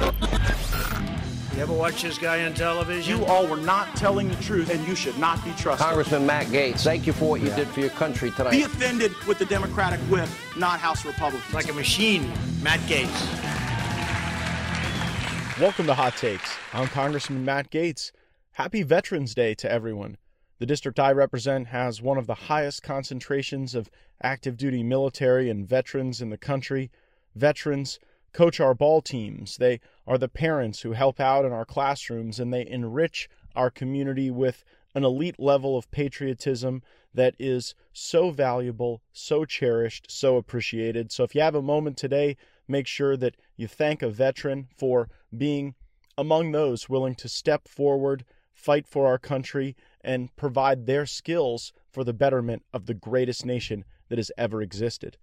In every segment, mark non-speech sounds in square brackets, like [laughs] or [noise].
You ever watch this guy on television? You all were not telling the truth, and you should not be trusted. Congressman Matt Gaetz, thank you for what you did for your country tonight. Be offended with the Democratic whip, not House Republicans. like a machine, Matt Gaetz. Welcome to Hot Takes. I'm Congressman Matt Gaetz. Happy Veterans Day to everyone. The district I represent has one of the highest concentrations of active duty military and veterans in the country. Veterans coach our ball teams. They are the parents who help out in our classrooms and they enrich our community with an elite level of patriotism that is so valuable, so cherished, so appreciated. So if you have a moment today, make sure that you thank a veteran for being among those willing to step forward, fight for our country, and provide their skills for the betterment of the greatest nation that has ever existed.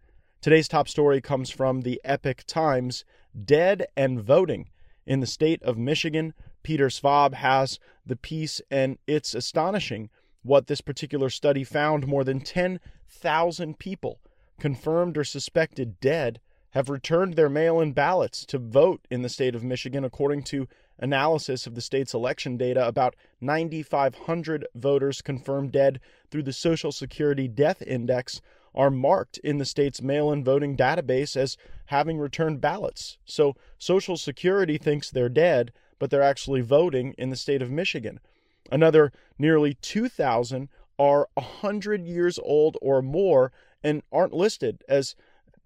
Today's top story comes from the Epoch Times Dead and Voting. In the state of Michigan, Peter Svab has the piece, and it's astonishing what this particular study found. More than 10,000 people, confirmed or suspected dead, have returned their mail in ballots to vote in the state of Michigan, according to analysis of the state's election data. About 9,500 voters confirmed dead through the Social Security Death Index are marked in the state's mail in voting database as having returned ballots. So Social Security thinks they're dead, but they're actually voting in the state of Michigan. Another nearly 2,000 are 100 years old or more and aren't listed as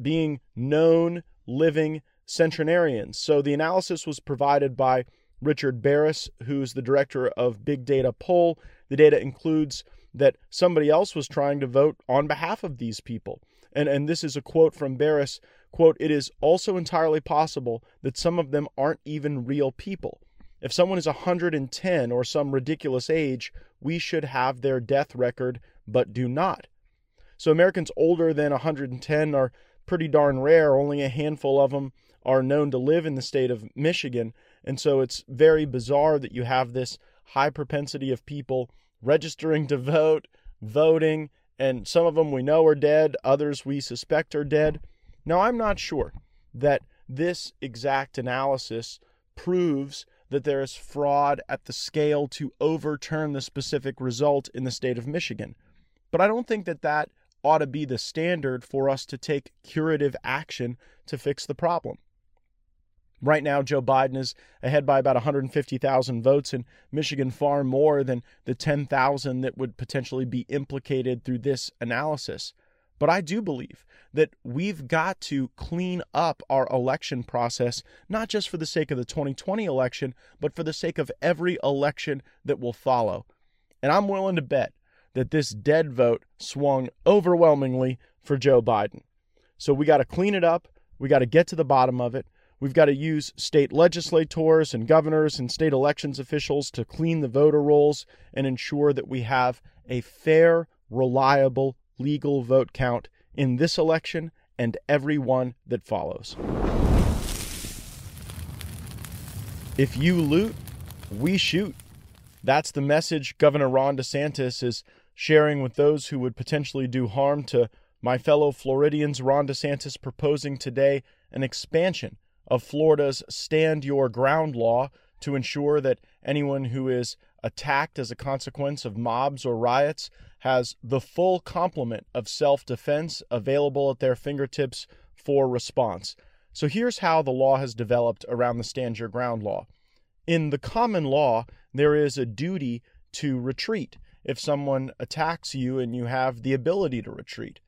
being known living centenarians. So the analysis was provided by Richard Baris, who's the director of Big Data Poll. The data includes that somebody else was trying to vote on behalf of these people. And, and this is a quote from Baris quote, it is also entirely possible that some of them aren't even real people. If someone is 110 or some ridiculous age, we should have their death record, but do not. So Americans older than 110 are pretty darn rare. Only a handful of them are known to live in the state of Michigan. And so it's very bizarre that you have this high propensity of people registering to vote, voting, and some of them we know are dead, others we suspect are dead. Now, I'm not sure that this exact analysis proves that there is fraud at the scale to overturn the specific result in the state of Michigan. But I don't think that that ought to be the standard for us to take curative action to fix the problem. Right now, Joe Biden is ahead by about 150,000 votes, in Michigan far more than the 10,000 that would potentially be implicated through this analysis. But I do believe that we've got to clean up our election process, not just for the sake of the 2020 election, but for the sake of every election that will follow. And I'm willing to bet that this dead vote swung overwhelmingly for Joe Biden. So we got to clean it up. We got to get to the bottom of it. We've got to use state legislators and governors and state elections officials to clean the voter rolls and ensure that we have a fair, reliable, legal vote count in this election and every one that follows. If you loot, we shoot. That's the message Governor Ron DeSantis is sharing with those who would potentially do harm to my fellow Floridians. Ron DeSantis proposing today an expansion of Florida's Stand Your Ground law to ensure that anyone who is attacked as a consequence of mobs or riots has the full complement of self defense available at their fingertips for response. So here's how the law has developed around the Stand Your Ground law. In the common law, there is a duty to retreat if someone attacks you and you have the ability to retreat.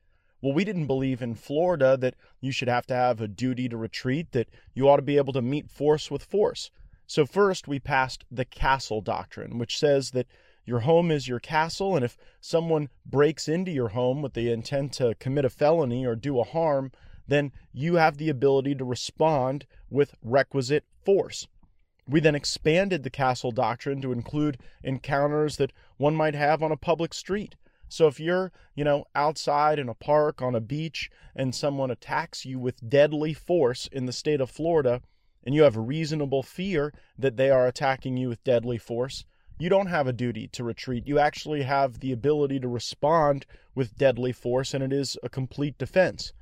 Well, we didn't believe in Florida that you should have to have a duty to retreat, that you ought to be able to meet force with force. So, first, we passed the castle doctrine, which says that your home is your castle, and if someone breaks into your home with the intent to commit a felony or do a harm, then you have the ability to respond with requisite force. We then expanded the castle doctrine to include encounters that one might have on a public street. So if you're, you know, outside in a park, on a beach, and someone attacks you with deadly force in the state of Florida, and you have reasonable fear that they are attacking you with deadly force, you don't have a duty to retreat. You actually have the ability to respond with deadly force, and it is a complete defense.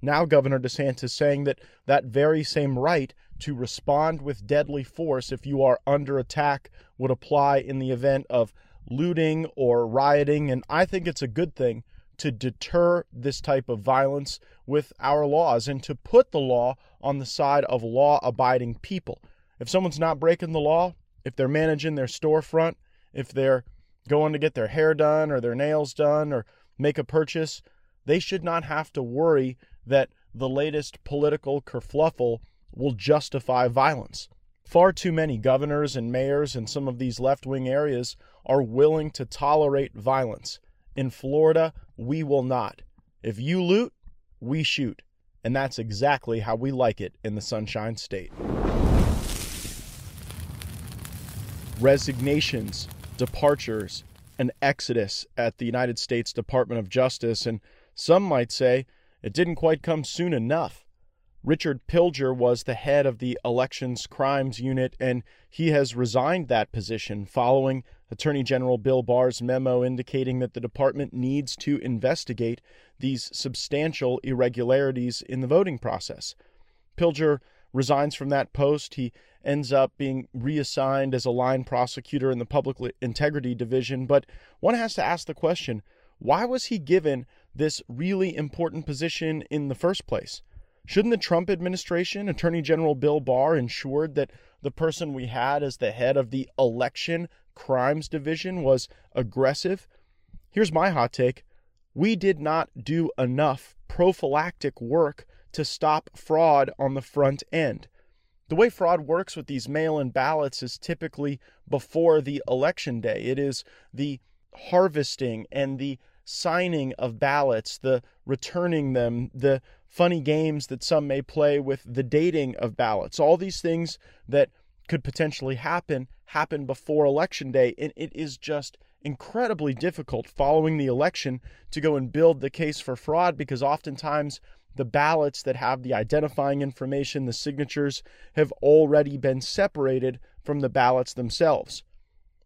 Now, Governor DeSantis saying that that very same right to respond with deadly force if you are under attack would apply in the event of looting or rioting. And I think it's a good thing to deter this type of violence with our laws and to put the law on the side of law abiding people. If someone's not breaking the law, if they're managing their storefront, if they're going to get their hair done or their nails done or make a purchase, they should not have to worry that the latest political kerfluffle will justify violence. Far too many governors and mayors in some of these left wing areas are willing to tolerate violence. In Florida, we will not. If you loot, we shoot. And that's exactly how we like it in the Sunshine State. Resignations, departures, an exodus at the United States Department of Justice, and some might say it didn't quite come soon enough. Richard Pilger was the head of the Elections Crimes Unit, and he has resigned that position following Attorney General Bill Barr's memo indicating that the department needs to investigate these substantial irregularities in the voting process. Pilger resigns from that post. He ends up being reassigned as a line prosecutor in the Public Integrity Division. But one has to ask the question why was he given this really important position in the first place? Shouldn't the Trump administration, Attorney General Bill Barr, ensured that the person we had as the head of the Election Crimes Division was aggressive? Here's my hot take we did not do enough prophylactic work to stop fraud on the front end. The way fraud works with these mail in ballots is typically before the election day. It is the harvesting and the signing of ballots, the returning them, the funny games that some may play with the dating of ballots. All these things that could potentially happen happen before election day and it is just incredibly difficult following the election to go and build the case for fraud because oftentimes the ballots that have the identifying information, the signatures, have already been separated from the ballots themselves.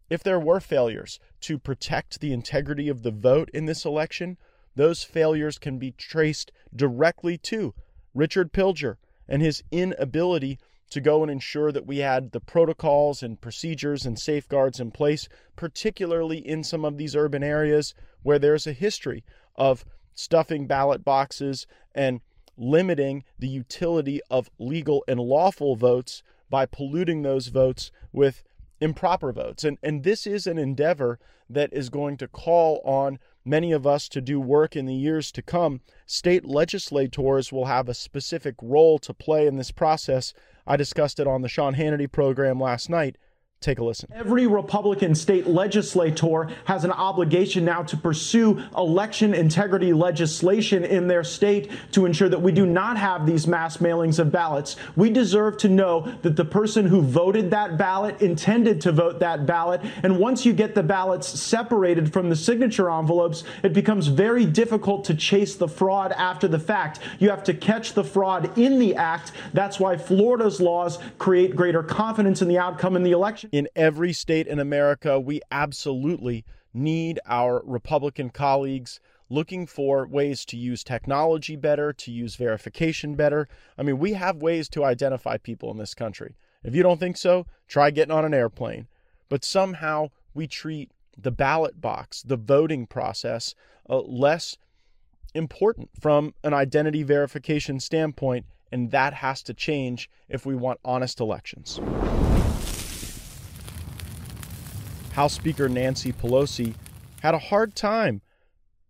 If there were failures to protect the integrity of the vote in this election, those failures can be traced directly to Richard Pilger and his inability to go and ensure that we had the protocols and procedures and safeguards in place, particularly in some of these urban areas where there's a history of stuffing ballot boxes and limiting the utility of legal and lawful votes by polluting those votes with improper votes. And, and this is an endeavor that is going to call on many of us to do work in the years to come. State legislators will have a specific role to play in this process. I discussed it on the Sean Hannity program last night. Take a listen. Every Republican state legislator has an obligation now to pursue election integrity legislation in their state to ensure that we do not have these mass mailings of ballots. We deserve to know that the person who voted that ballot intended to vote that ballot. And once you get the ballots separated from the signature envelopes, it becomes very difficult to chase the fraud after the fact. You have to catch the fraud in the act. That's why Florida's laws create greater confidence in the outcome in the election in every state in America, we absolutely need our Republican colleagues looking for ways to use technology better, to use verification better. I mean, we have ways to identify people in this country. If you don't think so, try getting on an airplane. But somehow we treat the ballot box, the voting process, uh, less important from an identity verification standpoint, and that has to change if we want honest elections. House Speaker Nancy Pelosi had a hard time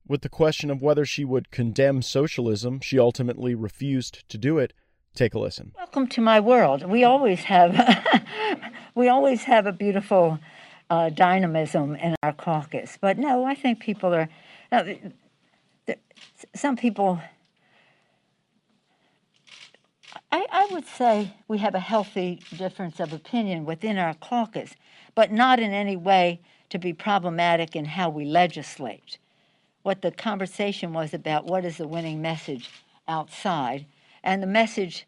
with the question of whether she would condemn socialism. She ultimately refused to do it. Take a listen. Welcome to my world. We always have [laughs] we always have a beautiful uh, dynamism in our caucus, but no, I think people are. Uh, some people I, I, would say we have a healthy difference of opinion within our caucus, but not in any way to be problematic in how we legislate. What the conversation was about what is the winning message outside, and the message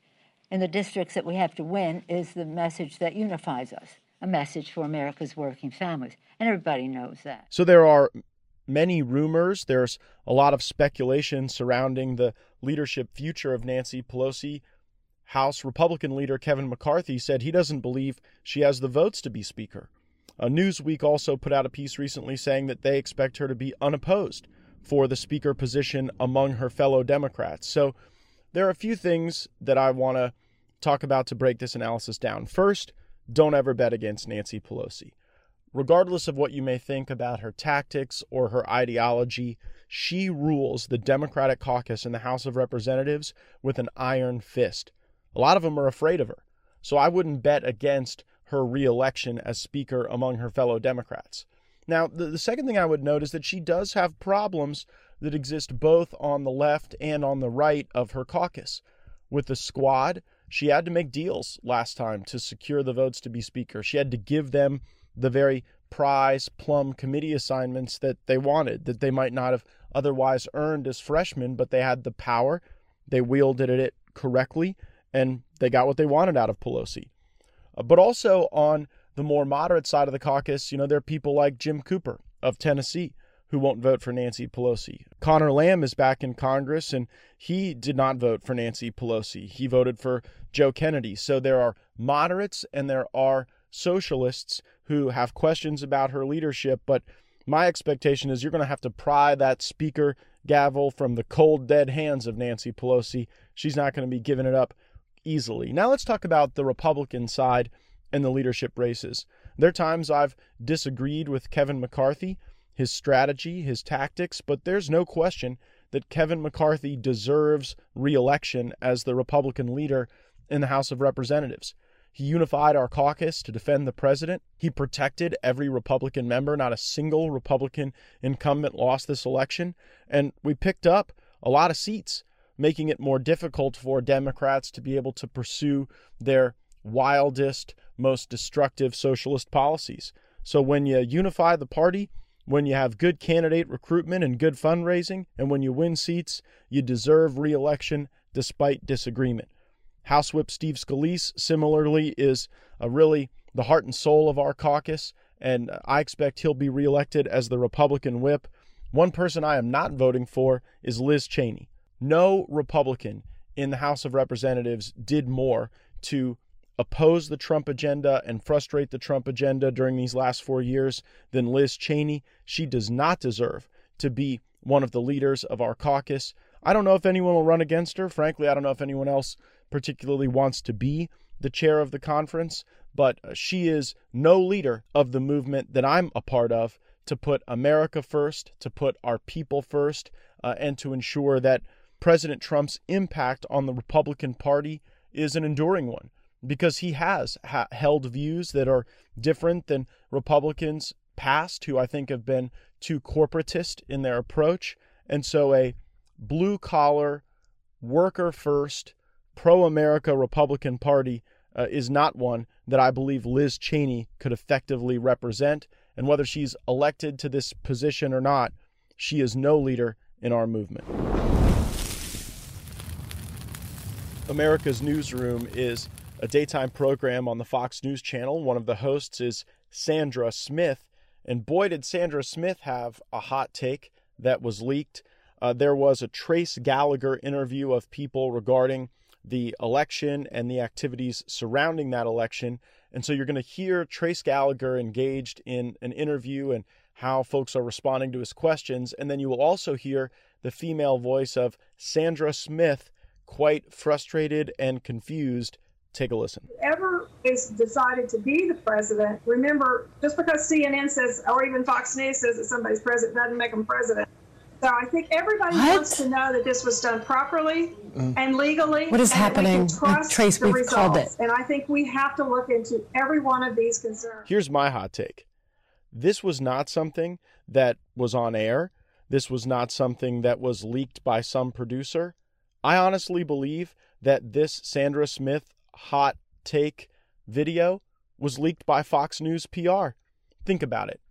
in the districts that we have to win is the message that unifies us, a message for America's working families. And everybody knows that. So there are many rumors. There's a lot of speculation surrounding the leadership future of Nancy Pelosi, House Republican leader Kevin McCarthy said he doesn't believe she has the votes to be Speaker. Uh, Newsweek also put out a piece recently saying that they expect her to be unopposed for the Speaker position among her fellow Democrats. So there are a few things that I want to talk about to break this analysis down. First, don't ever bet against Nancy Pelosi. Regardless of what you may think about her tactics or her ideology, she rules the Democratic caucus in the House of Representatives with an iron fist. A lot of them are afraid of her. So I wouldn't bet against her reelection as Speaker among her fellow Democrats. Now, the, the second thing I would note is that she does have problems that exist both on the left and on the right of her caucus. With the squad, she had to make deals last time to secure the votes to be Speaker. She had to give them the very prize plum committee assignments that they wanted, that they might not have otherwise earned as freshmen, but they had the power, they wielded it correctly, and they got what they wanted out of Pelosi. Uh, but also on the more moderate side of the caucus, you know, there are people like Jim Cooper of Tennessee who won't vote for Nancy Pelosi. Conor Lamb is back in Congress and he did not vote for Nancy Pelosi. He voted for Joe Kennedy. So there are moderates and there are socialists who have questions about her leadership, but my expectation is you're going to have to pry that speaker gavel from the cold, dead hands of Nancy Pelosi. She's not going to be giving it up easily. Now let's talk about the Republican side and the leadership races. There are times I've disagreed with Kevin McCarthy, his strategy, his tactics, but there's no question that Kevin McCarthy deserves reelection as the Republican leader in the House of Representatives. He unified our caucus to defend the president. He protected every Republican member. Not a single Republican incumbent lost this election. And we picked up a lot of seats, making it more difficult for Democrats to be able to pursue their wildest, most destructive socialist policies. So when you unify the party, when you have good candidate recruitment and good fundraising, and when you win seats, you deserve reelection despite disagreement. House Whip Steve Scalise, similarly, is really the heart and soul of our caucus, and I expect he'll be reelected as the Republican whip. One person I am not voting for is Liz Cheney. No Republican in the House of Representatives did more to oppose the Trump agenda and frustrate the Trump agenda during these last four years than Liz Cheney. She does not deserve to be one of the leaders of our caucus. I don't know if anyone will run against her. Frankly, I don't know if anyone else particularly wants to be the chair of the conference, but she is no leader of the movement that I'm a part of to put America first, to put our people first, uh, and to ensure that President Trump's impact on the Republican Party is an enduring one because he has ha- held views that are different than Republicans past, who I think have been too corporatist in their approach. And so a blue collar, worker first, pro America Republican Party uh, is not one that I believe Liz Cheney could effectively represent. And whether she's elected to this position or not, she is no leader in our movement. America's Newsroom is a daytime program on the Fox News Channel. One of the hosts is Sandra Smith. And boy, did Sandra Smith have a hot take that was leaked. Uh, there was a Trace Gallagher interview of people regarding the election and the activities surrounding that election. And so you're going to hear Trace Gallagher engaged in an interview and how folks are responding to his questions. And then you will also hear the female voice of Sandra Smith, quite frustrated and confused. Take a listen. Whoever is decided to be the president, remember, just because CNN says, or even Fox News says that somebody's president doesn't make them president. So I think everybody what? wants to know that this was done properly mm. and legally. What is happening? Trace, we've results. called it. And I think we have to look into every one of these concerns. Here's my hot take. This was not something that was on air. This was not something that was leaked by some producer. I honestly believe that this Sandra Smith hot take video was leaked by Fox News PR. Think about it.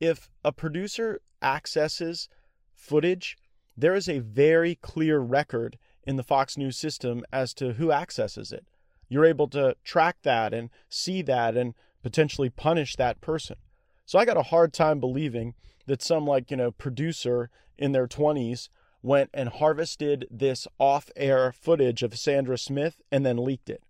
If a producer accesses footage, there is a very clear record in the Fox News system as to who accesses it. You're able to track that and see that and potentially punish that person. So I got a hard time believing that some like, you know, producer in their 20s went and harvested this off air footage of Sandra Smith and then leaked it.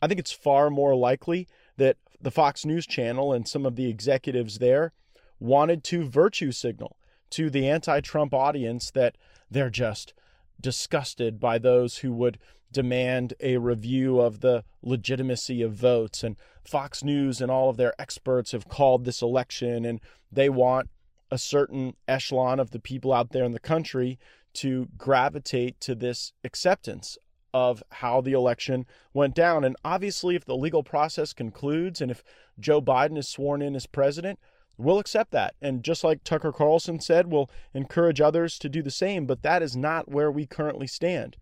I think it's far more likely that the Fox News channel and some of the executives there wanted to virtue signal to the anti Trump audience that they're just disgusted by those who would demand a review of the legitimacy of votes. And Fox News and all of their experts have called this election, and they want a certain echelon of the people out there in the country to gravitate to this acceptance of how the election went down. And obviously, if the legal process concludes and if Joe Biden is sworn in as president, we'll accept that. And just like Tucker Carlson said, we'll encourage others to do the same. But that is not where we currently stand.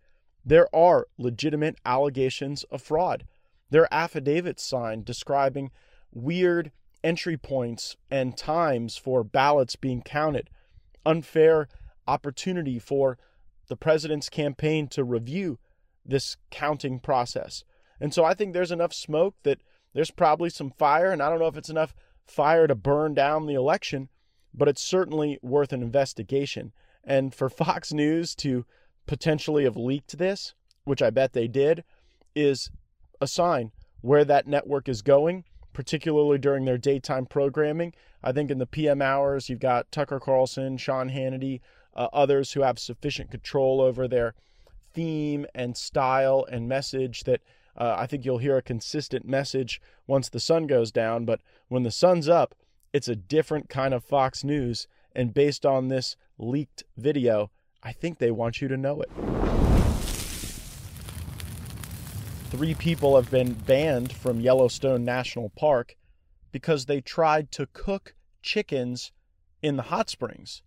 There are legitimate allegations of fraud. There are affidavits signed describing weird entry points and times for ballots being counted, unfair opportunity for the president's campaign to review this counting process. And so I think there's enough smoke that there's probably some fire, and I don't know if it's enough fire to burn down the election, but it's certainly worth an investigation. And for [laughs] Fox News to potentially have leaked this, which I bet they did, is a sign where that network is going, particularly during their daytime programming. I think in the PM hours, you've got Tucker Carlson, Sean Hannity, uh, others who have sufficient control over their theme and style and message that uh, I think you'll hear a consistent message once the sun goes down. But when the sun's up, it's a different kind of Fox News. And based on this leaked video, I think they want you to know it. Three people have been banned from Yellowstone National Park because they tried to cook chickens in the hot springs.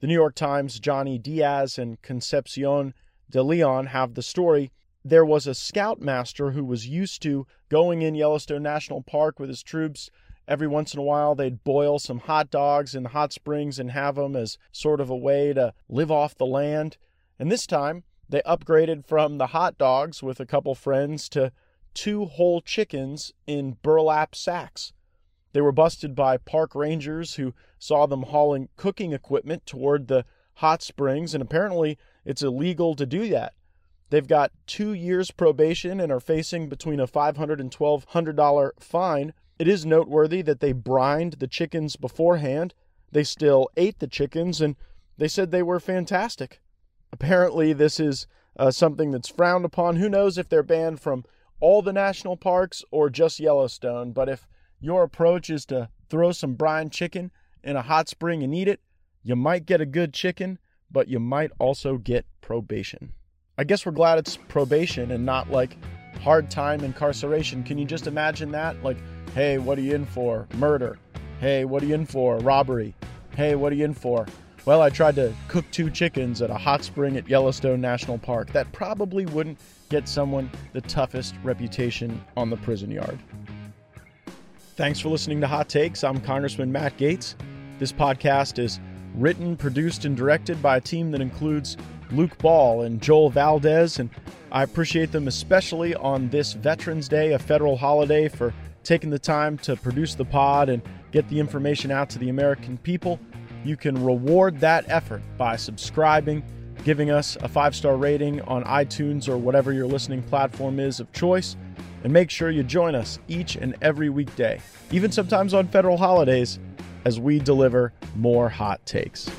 The New York Times' Johnny Diaz and Concepcion de Leon have the story. There was a scoutmaster who was used to going in Yellowstone National Park with his troops. Every once in a while, they'd boil some hot dogs in the hot springs and have them as sort of a way to live off the land. And this time, they upgraded from the hot dogs with a couple friends to two whole chickens in burlap sacks. They were busted by park rangers who saw them hauling cooking equipment toward the hot springs, and apparently it's illegal to do that. They've got two years probation and are facing between a $500 and $1,200 fine. It is noteworthy that they brined the chickens beforehand. They still ate the chickens and they said they were fantastic. Apparently, this is uh, something that's frowned upon. Who knows if they're banned from all the national parks or just Yellowstone? But if your approach is to throw some brine chicken in a hot spring and eat it, you might get a good chicken but you might also get probation. I guess we're glad it's probation and not like hard time incarceration. Can you just imagine that? Like, hey, what are you in for? Murder. Hey, what are you in for? Robbery. Hey, what are you in for? Well, I tried to cook two chickens at a hot spring at Yellowstone National Park. That probably wouldn't get someone the toughest reputation on the prison yard. Thanks for listening to Hot Takes. I'm Congressman Matt Gaetz. This podcast is written, produced, and directed by a team that includes Luke Ball and Joel Valdez. And I appreciate them especially on this Veterans Day, a federal holiday, for taking the time to produce the pod and get the information out to the American people. You can reward that effort by subscribing, giving us a five star rating on iTunes or whatever your listening platform is of choice. And make sure you join us each and every weekday, even sometimes on federal holidays as we deliver more hot takes.